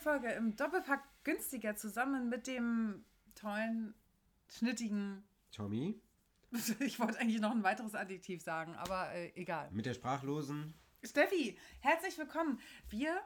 neuen Folge im Doppelpack günstiger zusammen mit dem tollen, schnittigen. Tommy. Ich wollte eigentlich noch ein weiteres Adjektiv sagen, aber äh, egal. Mit der sprachlosen. Steffi, herzlich willkommen. Wir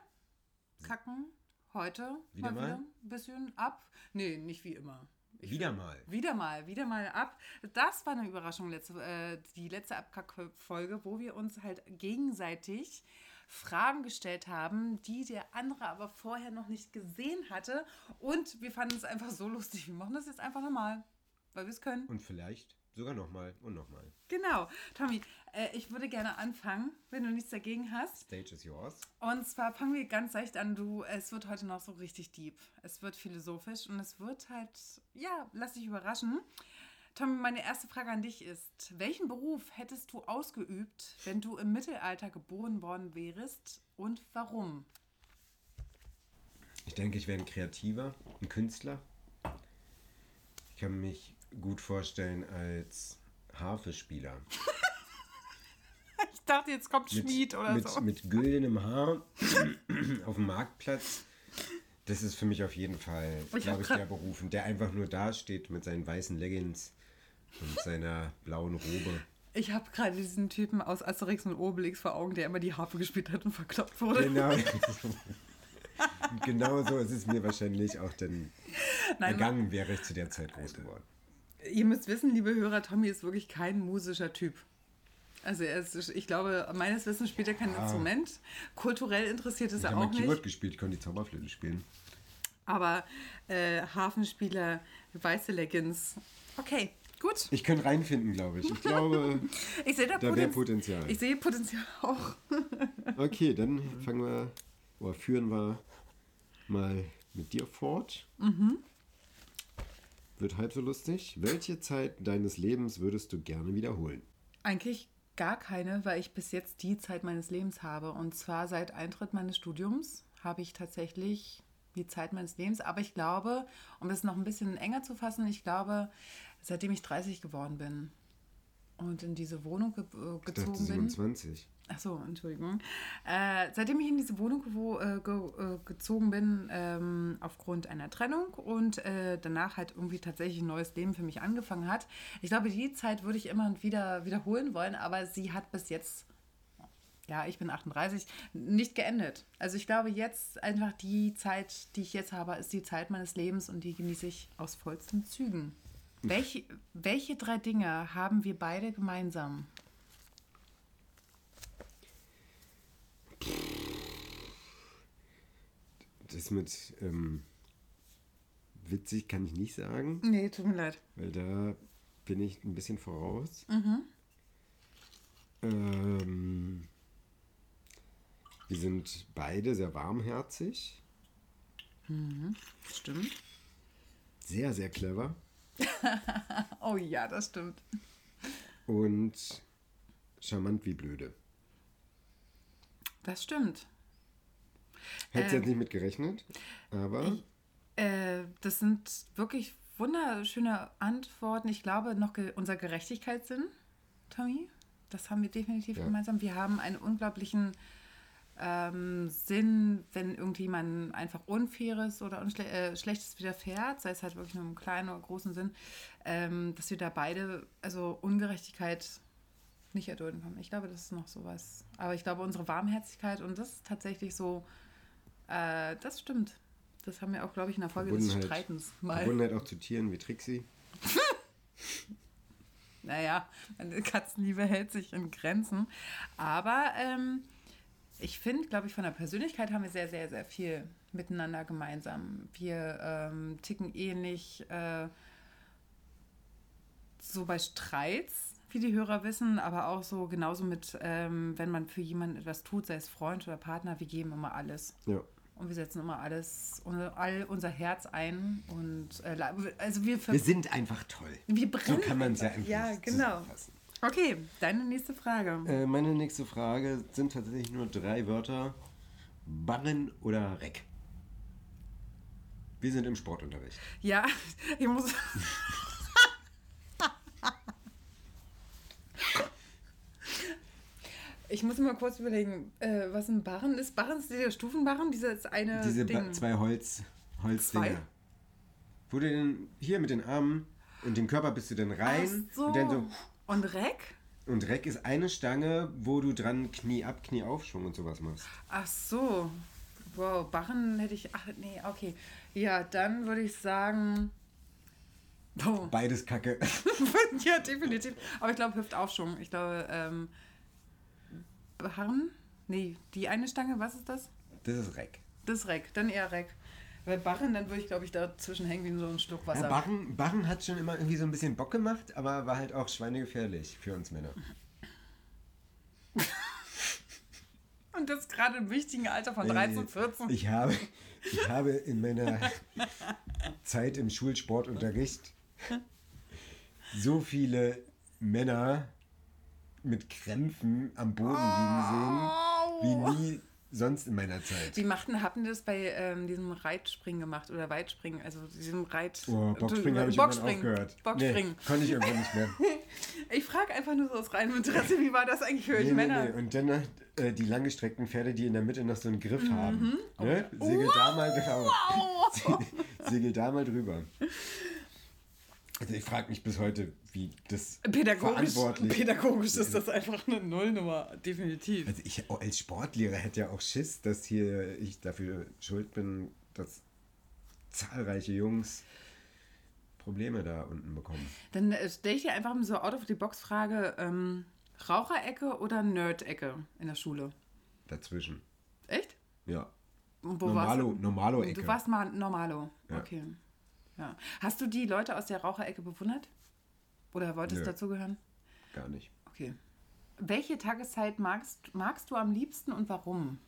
kacken heute Wieder mal mal? wieder ein bisschen ab. Nee, nicht wie immer. Ich Wieder will- mal. Wieder mal, wieder mal ab. Das war eine Überraschung, letzte, äh, die letzte Abkack-Folge, wo wir uns halt gegenseitig Fragen gestellt haben, die der andere aber vorher noch nicht gesehen hatte. Und wir fanden es einfach so lustig. Wir machen das jetzt einfach nochmal, weil wir es können. Und vielleicht sogar nochmal und nochmal. Genau. Tommy, äh, ich würde gerne anfangen, wenn du nichts dagegen hast. Stage is yours. Und zwar fangen wir ganz leicht an. Du, es wird heute noch so richtig deep. Es wird philosophisch und es wird halt, ja, lass dich überraschen. Tommy, meine erste Frage an dich ist: Welchen Beruf hättest du ausgeübt, wenn du im Mittelalter geboren worden wärst und warum? Ich denke, ich wäre ein Kreativer, ein Künstler. Ich kann mich gut vorstellen als Harfespieler. Ich dachte, jetzt kommt Schmied oder mit, so. mit güldenem Haar auf dem Marktplatz. Das ist für mich auf jeden Fall, glaube ich, der Beruf. Der einfach nur dasteht mit seinen weißen Leggings und seiner blauen Robe. Ich habe gerade diesen Typen aus Asterix und Obelix vor Augen, der immer die Harfe gespielt hat und verkloppt wurde. Genau. Genau so ist es mir wahrscheinlich auch dann Nein, ergangen, wäre ich zu der Zeit groß geworden. Ihr müsst wissen, liebe Hörer, Tommy ist wirklich kein musischer Typ. Also er ist, ich glaube, meines Wissens spielt er kein Instrument. Kulturell interessiert ist Ich er habe mal auch Keyboard nicht. gespielt, ich konnte die Zauberflöte spielen. Aber äh, Hafenspieler, weiße Leggings. Okay, gut. Ich könnte reinfinden, glaube ich. Ich glaube, Ich sehe da, Da wär Potenz- Potenzial. Ich sehe Potenzial auch. okay, dann fangen wir, oder führen wir mal mit dir fort. Mhm. Wird halb so lustig. Welche Zeit deines Lebens würdest du gerne wiederholen? Eigentlich gar keine, weil ich bis jetzt die Zeit meines Lebens habe. Und zwar seit Eintritt meines Studiums habe ich tatsächlich die Zeit meines Lebens. Aber ich glaube, um das noch ein bisschen enger zu fassen, ich glaube, seitdem ich 30 geworden bin und in diese Wohnung ge äh, Ich dachte gezogen bin. 27. Ach so, Entschuldigung. Äh, seitdem ich in diese Wohnung gewo äh, ge äh, gezogen bin, ähm, aufgrund einer Trennung und äh, danach halt irgendwie tatsächlich ein neues Leben für mich angefangen hat. Ich glaube, die Zeit würde ich immer und wieder wiederholen wollen, aber sie hat bis jetzt, ja, ich bin 38, nicht geendet. Also ich glaube, jetzt einfach die Zeit, die ich jetzt habe, ist die Zeit meines Lebens und die genieße ich aus vollsten Zügen. Welche, welche drei Dinge haben wir beide gemeinsam? Das mit ähm, witzig kann ich nicht sagen, Nee, tut mir leid. weil da bin ich ein bisschen voraus. Mhm. Ähm, wir sind beide sehr warmherzig, Stimmt. sehr, sehr clever Oh ja, das stimmt. und charmant wie blöde. Das stimmt. Hätte Ähm, jetzt nicht mit gerechnet, aber Äh, das sind wirklich wunderschöne Antworten. Ich glaube, noch ge unser Gerechtigkeitssinn, Tommy, das haben wir definitiv Ja. gemeinsam. Wir haben einen unglaublichen ähm, Sinn, wenn irgendjemand einfach Unfaires oder unschle äh, Schlechtes widerfährt, sei es halt wirklich nur im kleinen oder großen Sinn, ähm, dass wir da beide, also Ungerechtigkeit nicht erdulden können. Ich glaube, das ist noch sowas. Aber ich glaube, unsere Warmherzigkeit und das ist tatsächlich so, äh, das stimmt. Das haben wir auch, glaube ich, in der Folge des Streitens mal. Verbundenheit auch zu Tieren wie Trixie. Naja, meine Katzenliebe hält sich in Grenzen. Aber ähm, ich finde, glaube ich, von der Persönlichkeit haben wir sehr, sehr, sehr viel miteinander gemeinsam. Wir ähm, ticken ähnlich äh, so bei Streits, wie die Hörer wissen, aber auch so genauso mit, ähm, wenn man für jemanden etwas tut, sei es Freund oder Partner, wir geben immer alles. Ja. Und wir setzen immer alles, all unser Herz ein. Und äh, also wir, Wir sind einfach toll. wir brennen. So kann man es ja einfach Ja, genau. zusammenfassen. Okay, deine nächste Frage. Äh, meine nächste Frage sind tatsächlich nur drei Wörter. Barren oder Reck? Wir sind im Sportunterricht. Ja, ich muss. Ich muss mal kurz überlegen, äh, was ein Barren ist. Barren ist dieser Stufenbarren, dieses eine Diese Ding. zwei Holz, Holzdinger. Wo du denn hier mit den Armen und dem Körper bist du dann rein so. und dann so. Und Reck? Und Reck ist eine Stange, wo du dran Knie ab, Knie aufschwung und sowas machst. Ach so. Wow, Barren hätte ich. Ach, nee, okay. Ja, dann würde ich sagen. Oh. Beides Kacke. ja, definitiv. Aber ich glaube, Hüftaufschwung. Ich glaube, ähm, Barren? Nee, die eine Stange, was ist das? Das ist Reck. Das ist Reck, dann eher Reck. Weil Barren, dann würde ich, glaube ich, dazwischen hängen wie so ein Schluck Wasser. Ja, Barren, Barren hat schon immer irgendwie so ein bisschen Bock gemacht, aber war halt auch schweinegefährlich für uns Männer. Und das gerade im wichtigen Alter von 13, 14. Ich habe, ich habe in meiner Zeit im Schulsportunterricht so viele Männer mit Krämpfen am Boden liegen sehen, wie nie sonst in meiner Zeit. Wie machten, hatten das bei ähm, diesem Reitspringen gemacht oder Weitspringen? Also diesem Reit... Oh, Boxspringen habe ich Boxspringen. irgendwann aufgehört. Boxspringen. Nee, konnte ich irgendwann nicht mehr. Ich frage einfach nur so aus reinem Interesse, wie war das eigentlich für euch Nee, nee, Männer? nee. Und dann äh, die langgestreckten Pferde, die in der Mitte noch so einen Griff Mhm. haben. Ne? Segel da mal drüber. Segel da mal drüber. Also ich frage mich bis heute, wie das Pädagogisch, verantwortlich pädagogisch ist das einfach eine Nullnummer, definitiv. Also ich auch als Sportlehrer hätte ja auch Schiss, dass hier ich dafür schuld bin, dass zahlreiche Jungs Probleme da unten bekommen. Dann äh, stelle ich dir einfach so out of the box Frage, ähm, Raucherecke oder Nerd-Ecke in der Schule? Dazwischen. Echt? Ja. Und wo Normalo, warst du? Normalo-Ecke. Du warst mal Normalo. Ja. Okay. Ja. Hast du die Leute aus der Raucherecke bewundert? Oder wolltest du Nö. dazugehören? Gar nicht. Okay. Welche Tageszeit magst, magst du am liebsten und warum?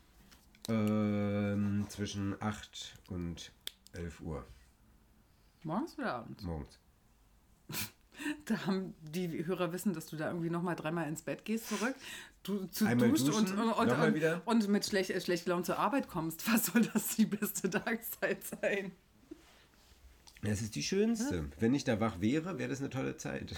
Ähm, zwischen 8 und 11 Uhr Morgens oder abends? morgens. Da haben die Hörer wissen, dass du da irgendwie nochmal dreimal ins Bett gehst zurück, du zu Einmal duscht und, duschen, und, und, und, und mit schlecht, äh, schlecht gelaunt zur Arbeit kommst. Was soll das die beste Tageszeit sein? Es ist die schönste. Wenn ich da wach wäre, wäre das eine tolle Zeit.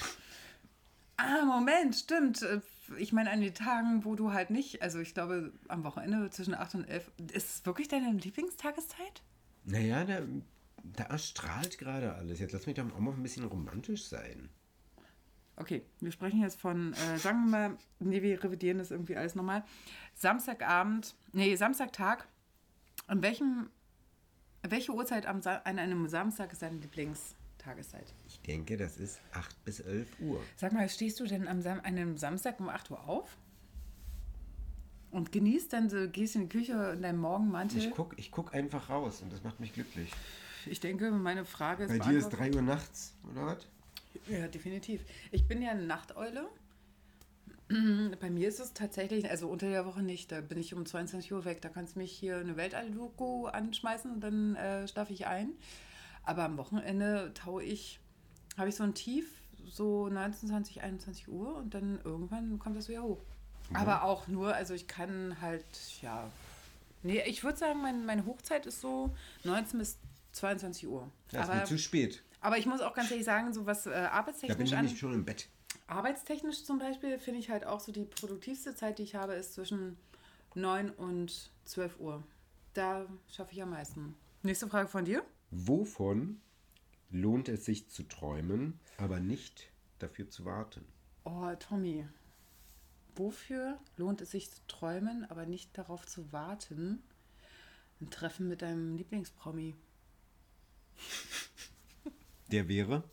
Ah, Moment, stimmt. Äh, Ich meine, an den Tagen, wo du halt nicht, also ich glaube, am Wochenende zwischen 8 und 11, ist es wirklich deine Lieblingstageszeit? Naja, da, da erstrahlt gerade alles. Jetzt lass mich doch auch mal ein bisschen romantisch sein. Okay, wir sprechen jetzt von, äh, sagen wir mal, nee, wir revidieren das irgendwie alles nochmal. Samstagabend, nee, Samstagtag. An welchem, welche Uhrzeit am, Sa- an einem Samstag ist deine Lieblingstageszeit? Ich denke, das ist 8 bis 11 Uhr. Sag mal, stehst du denn am Sam einem Samstag um 8 Uhr auf? Und genießt dann so, gehst in die Küche in deinem Morgenmantel? Ich guck, ich guck einfach raus und das macht mich glücklich. Ich denke, meine Frage ist Bei dir ist beantwortet. 3 Uhr nachts, oder was? Ja, definitiv. Ich bin ja eine Nachteule. Bei mir ist es tatsächlich, also unter der Woche nicht. Da bin ich um 22 Uhr weg. Da kannst du mich hier eine Weltall-Doku anschmeißen und dann äh, schlafe ich ein. Aber am Wochenende taue ich, habe ich so ein Tief, so 19, 20, 21 Uhr und dann irgendwann kommt das wieder hoch. Aber auch nur, also ich kann halt, ja. Nee, ich würde sagen, mein, meine Hochzeit ist so 19 bis 22 Uhr. Das ist aber, mir zu spät. aber ich muss auch ganz ehrlich sagen, so was äh, Da bin arbeitstechnisch ich an. schon im Bett. Arbeitstechnisch zum Beispiel finde ich halt auch so die produktivste Zeit, die ich habe, ist zwischen 9 und 12 Uhr. Da schaffe ich am meisten. Nächste Frage von dir. Wovon lohnt es sich zu träumen, aber nicht dafür zu warten? Oh, Tommy. Wofür lohnt es sich zu träumen, aber nicht darauf zu warten? Ein Treffen mit deinem Lieblingspromi. Der wäre?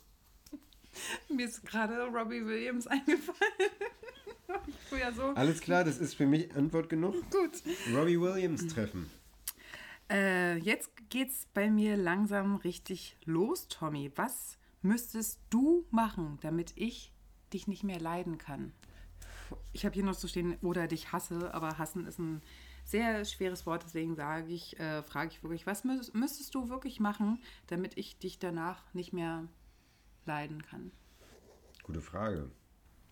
Mir ist gerade Robbie Williams eingefallen. ja so. Alles klar, das ist für mich Antwort genug. Gut. Robbie Williams treffen. Äh, jetzt geht's bei mir langsam richtig los, Tommy. Was müsstest du machen, damit ich dich nicht mehr leiden kann? Ich habe hier noch zu stehen, oder dich hasse, aber hassen ist ein sehr schweres Wort, deswegen sage ich, äh, frage ich wirklich, was müs- müsstest du wirklich machen, damit ich dich danach nicht mehr leiden kann? Gute Frage.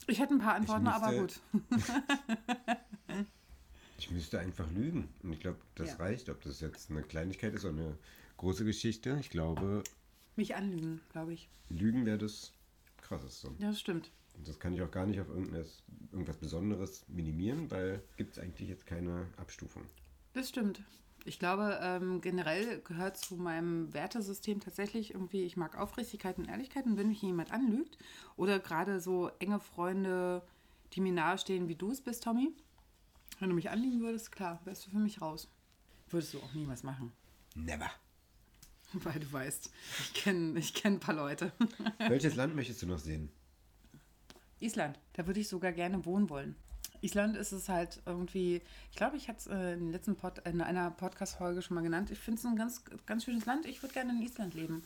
Ich hätte ein paar Antworten, aber gut. müsste- Ich müsste einfach lügen. Und ich glaube, das Ja. reicht. Ob das jetzt eine Kleinigkeit ist oder eine große Geschichte. Ich glaube, Mich anlügen, glaube ich. Lügen wäre das krasseste. Ja, das stimmt. Und das kann ich auch gar nicht auf irgendwas, irgendwas Besonderes minimieren, weil gibt es eigentlich jetzt keine Abstufung. Das stimmt. Ich glaube, ähm, generell gehört zu meinem Wertesystem tatsächlich irgendwie, ich mag Aufrichtigkeit und Ehrlichkeit und wenn mich jemand anlügt oder gerade so enge Freunde, die mir nahestehen, wie du es bist, Tommy, wenn du mich anlügen würdest, klar, wärst du für mich raus. Würdest du auch niemals machen. Never. Weil du weißt, ich kenne ich kenn ein paar Leute. Welches Land möchtest du noch sehen? Island, da würde ich sogar gerne wohnen wollen. Island ist es halt irgendwie, ich glaube, ich hatte es äh, in, letzten Pod, in einer Podcast-Folge schon mal genannt. Ich finde es ein ganz, ganz schönes Land. Ich würde gerne in Island leben.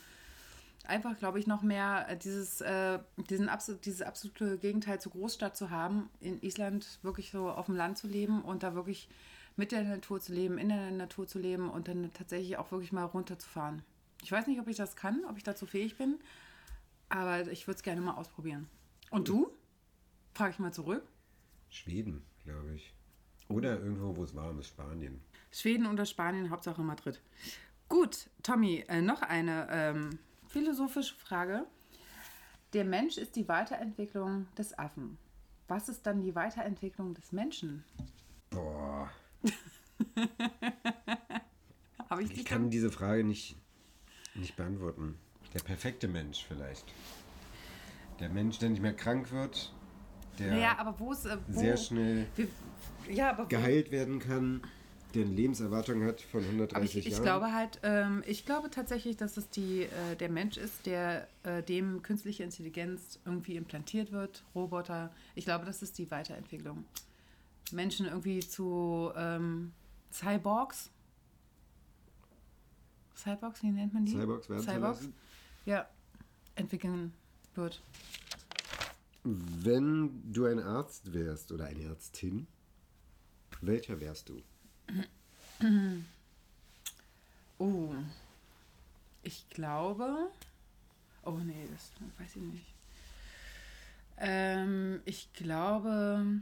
Einfach, glaube ich, noch mehr äh, dieses, äh, diesen absolut, dieses absolute Gegenteil zur Großstadt zu haben, in Island wirklich so auf dem Land zu leben und da wirklich mit der Natur zu leben, in der Natur zu leben und dann tatsächlich auch wirklich mal runterzufahren. Ich weiß nicht, ob ich das kann, ob ich dazu fähig bin, aber ich würde es gerne mal ausprobieren. Und du? Frage ich mal zurück. Schweden, glaube ich. Oder irgendwo, wo es warm ist, Spanien. Schweden oder Spanien, Hauptsache Madrid. Gut, Tommy, äh, noch eine ähm, philosophische Frage. Der Mensch ist die Weiterentwicklung des Affen. Was ist dann die Weiterentwicklung des Menschen? Boah. Habe ich Ich kann diese Frage nicht, nicht beantworten. Der perfekte Mensch vielleicht. Der Mensch, der nicht mehr krank wird, der Naja, aber wo ist. Äh, wo, sehr schnell wir, ja, aber geheilt werden kann, der eine Lebenserwartung hat von Aber 130 ich, ich Jahren. glaube halt, ähm, ich glaube tatsächlich, dass es die, äh, der Mensch ist, der äh, dem künstliche Intelligenz irgendwie implantiert wird, Roboter. Ich glaube, das ist die Weiterentwicklung. Menschen irgendwie zu ähm, Cyborgs. Cyborgs, wie nennt man die? Cyborgs werden Cyborgs, ja, entwickeln wird. Wenn du ein Arzt wärst oder eine Ärztin, welcher wärst du? Oh, ich glaube. Oh nee, das weiß ich nicht. Ähm, ich glaube,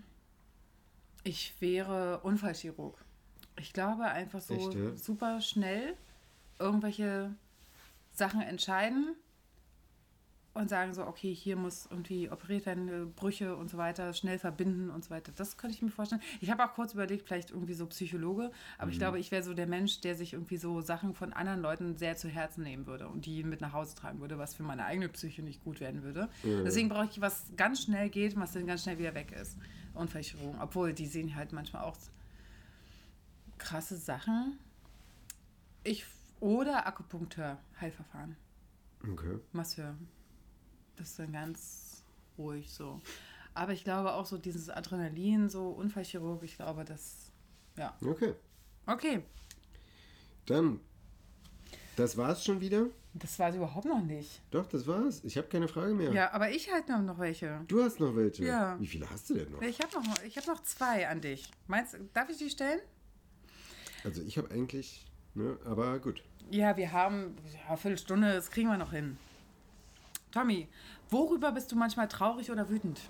ich wäre Unfallchirurg. Ich glaube einfach so Echt, ja? super schnell irgendwelche Sachen entscheiden und sagen so, okay, hier muss irgendwie operiert werden, äh, Brüche und so weiter, schnell verbinden und so weiter. Das könnte ich mir vorstellen. Ich habe auch kurz überlegt, vielleicht irgendwie so Psychologe, aber Mhm. ich glaube, ich wäre so der Mensch, der sich irgendwie so Sachen von anderen Leuten sehr zu Herzen nehmen würde und die mit nach Hause tragen würde, was für meine eigene Psyche nicht gut werden würde. Deswegen brauche ich was ganz schnell geht, was dann ganz schnell wieder weg ist. Unfallchirurgen. Obwohl, die sehen halt manchmal auch krasse Sachen. Ich, oder Akupunkteur, Heilverfahren. Okay. Masseur. Das ist dann ganz ruhig so. Aber ich glaube auch so dieses Adrenalin, so Unfallchirurg, ich glaube, das. Ja. Okay. Okay. Dann, das war's schon wieder? Das war es überhaupt noch nicht. Doch, das war's. Ich habe keine Frage mehr. Ja, aber ich halt noch, noch welche. Du hast noch welche. Ja. Wie viele hast du denn noch? Ich habe noch, ich hab noch zwei an dich. Meinst darf ich die stellen? Also ich habe eigentlich, ne, aber gut. Ja, wir haben ja, eine Viertelstunde, das kriegen wir noch hin. Tommy, worüber bist du manchmal traurig oder wütend?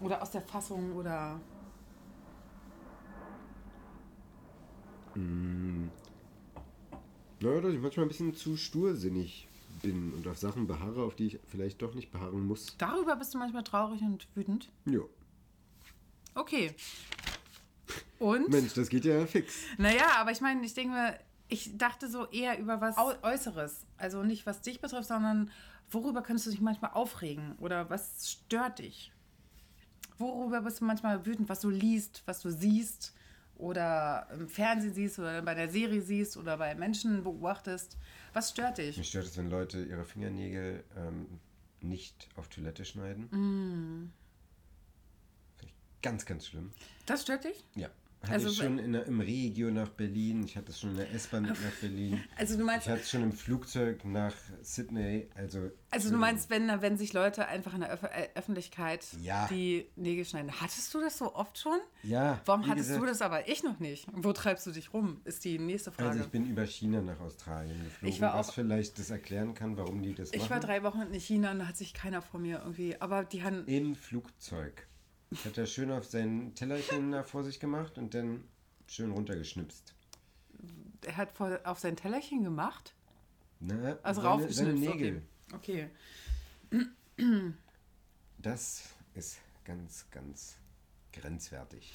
Oder aus der Fassung oder. Naja, dass ich manchmal ein bisschen zu stursinnig bin und auf Sachen beharre, auf die ich vielleicht doch nicht beharren muss. Darüber bist du manchmal traurig und wütend? Ja. Okay. Und? Mensch, das geht ja fix. Naja, aber ich meine, ich denke mir, ich dachte so eher über was Äußeres. Also nicht was dich betrifft, sondern worüber könntest du dich manchmal aufregen? Oder was stört dich? Worüber bist du manchmal wütend, was du liest, was du siehst? Oder im Fernsehen siehst oder bei der Serie siehst oder bei Menschen beobachtest? Was stört dich? Mich stört es, wenn Leute ihre Fingernägel ähm, nicht auf Toilette schneiden. Mm. Finde ich ganz, ganz schlimm. Das stört dich? Ja. Hatte Also ich schon in im Regio nach Berlin. Ich hatte es schon in der S-Bahn nach Berlin. Also du meinst, Ich hatte es schon im Flugzeug nach Sydney. Also, also du meinst, wenn, wenn sich Leute einfach in der Öff äh, Öffentlichkeit Ja. die Nägel schneiden. Hattest du das so oft schon? Ja. Warum hattest du gesagt, das aber ich noch nicht? Wo treibst du dich rum? Ist die nächste Frage. Also ich bin über China nach Australien geflogen, Ich war was auch- vielleicht das erklären kann, warum die das Ich machen. war drei Wochen in China und da hat sich keiner vor mir irgendwie. Aber die haben. Im Flugzeug. Hat er schön auf sein Tellerchen da vor sich gemacht und dann schön runtergeschnipst. Er hat vor, auf sein Tellerchen gemacht. Na, Also seine, raufgeschnipst. seine Nägel. Okay. okay. das ist ganz, ganz grenzwertig.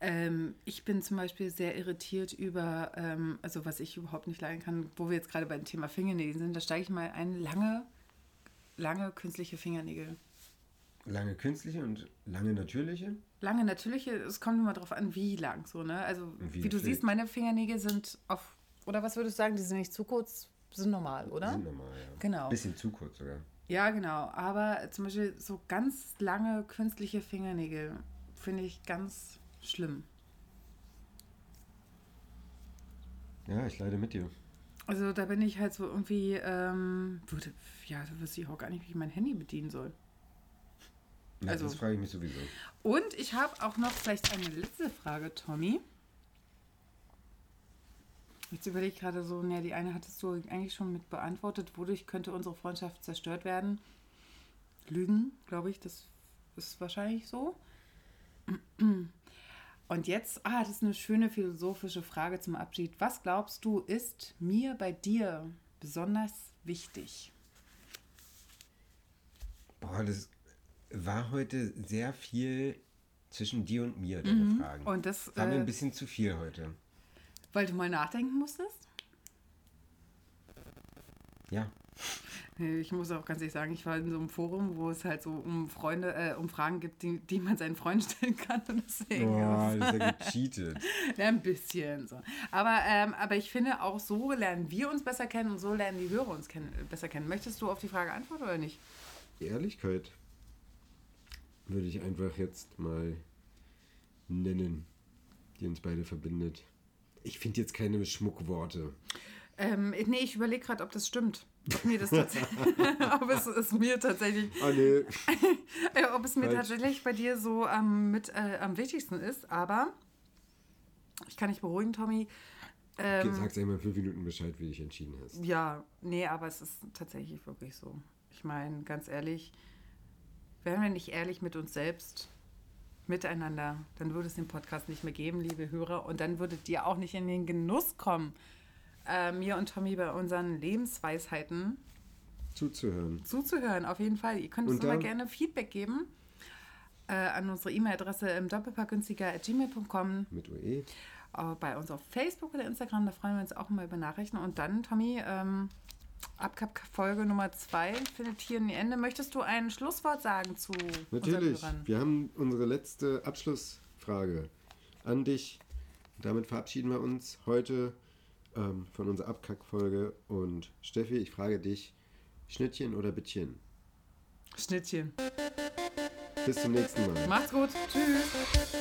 Ähm, ich bin zum Beispiel sehr irritiert über, ähm, also was ich überhaupt nicht leiden kann, wo wir jetzt gerade beim Thema Fingernägel sind, da steige ich mal ein, lange, lange künstliche Fingernägel. Lange künstliche und lange natürliche? Lange natürliche, es kommt immer darauf an, wie lang so, ne? Also Wie wie, du siehst, meine Fingernägel sind auf, oder was würdest du sagen, die sind nicht zu kurz, sind normal, oder? Sind normal, ja. Genau. Bisschen zu kurz sogar. Ja, genau. Aber zum Beispiel so ganz lange künstliche Fingernägel finde ich ganz schlimm. Ja, ich leide mit dir. Also da bin ich halt so irgendwie, ähm, würde, ja, da wüsste ich auch gar nicht, wie ich mein Handy bedienen soll. Ja, Also- das frage ich mich sowieso. Und ich habe auch noch vielleicht eine letzte Frage, Tommy. Jetzt überlege ich gerade so, ja, die eine hattest du eigentlich schon mit beantwortet. Wodurch könnte unsere Freundschaft zerstört werden? Lügen, glaube ich, das ist wahrscheinlich so. Und jetzt, ah, das ist eine schöne philosophische Frage zum Abschied. Was glaubst du, ist mir bei dir besonders wichtig? Boah, das war heute sehr viel zwischen dir und mir, deine Fragen. Und das, war mir äh, ein bisschen zu viel heute. weil du mal nachdenken musstest? Ja. Ich muss auch ganz ehrlich sagen, ich war in so einem Forum, wo es halt so um Freunde, äh, um Fragen gibt, die, die man seinen Freunden stellen kann. Und deswegen. Boah, das ist ja gecheatet. Ja, ein bisschen so. Aber, ähm, aber ich finde, auch so lernen wir uns besser kennen und so lernen die Hörer uns kennen, besser kennen. Möchtest du auf die Frage antworten oder nicht? Ehrlichkeit würde ich einfach jetzt mal nennen, die uns beide verbindet. Ich finde jetzt keine Schmuckworte. Ähm, nee, ich überlege gerade, ob das stimmt. Ob, mir das ob es, es mir tatsächlich, Ah, nee. äh, ob es mir Falsch. tatsächlich bei dir so ähm, mit äh, am wichtigsten ist. Aber ich kann dich beruhigen, Tommy. Ähm, Sag's einmal in fünf Minuten Bescheid, wie du dich entschieden hast. Ja, nee, aber es ist tatsächlich wirklich so. Ich meine, ganz ehrlich, wären wir nicht ehrlich mit uns selbst, miteinander, dann würde es den Podcast nicht mehr geben, liebe Hörer, und dann würdet ihr auch nicht in den Genuss kommen, äh, mir und Tommy bei unseren Lebensweisheiten Zuzuhören. zuzuhören. Auf jeden Fall. Ihr könnt uns immer gerne Feedback geben äh, an unsere E-Mail-Adresse im doppelpackgünstiger.gmail.com Mit OE. äh, bei uns auf Facebook oder Instagram, da freuen wir uns auch immer über Nachrichten. Und dann, Tommy, ähm, Abkap-Folge Nummer 2 findet hier ein Ende. Möchtest du ein Schlusswort sagen zu Natürlich. Wir haben unsere letzte Abschlussfrage an dich. Damit verabschieden wir uns heute ähm, von unserer Abkackfolge. Und Steffi, ich frage dich, Schnittchen oder Bittchen? Schnittchen. Bis zum nächsten Mal. Macht's gut. Tschüss.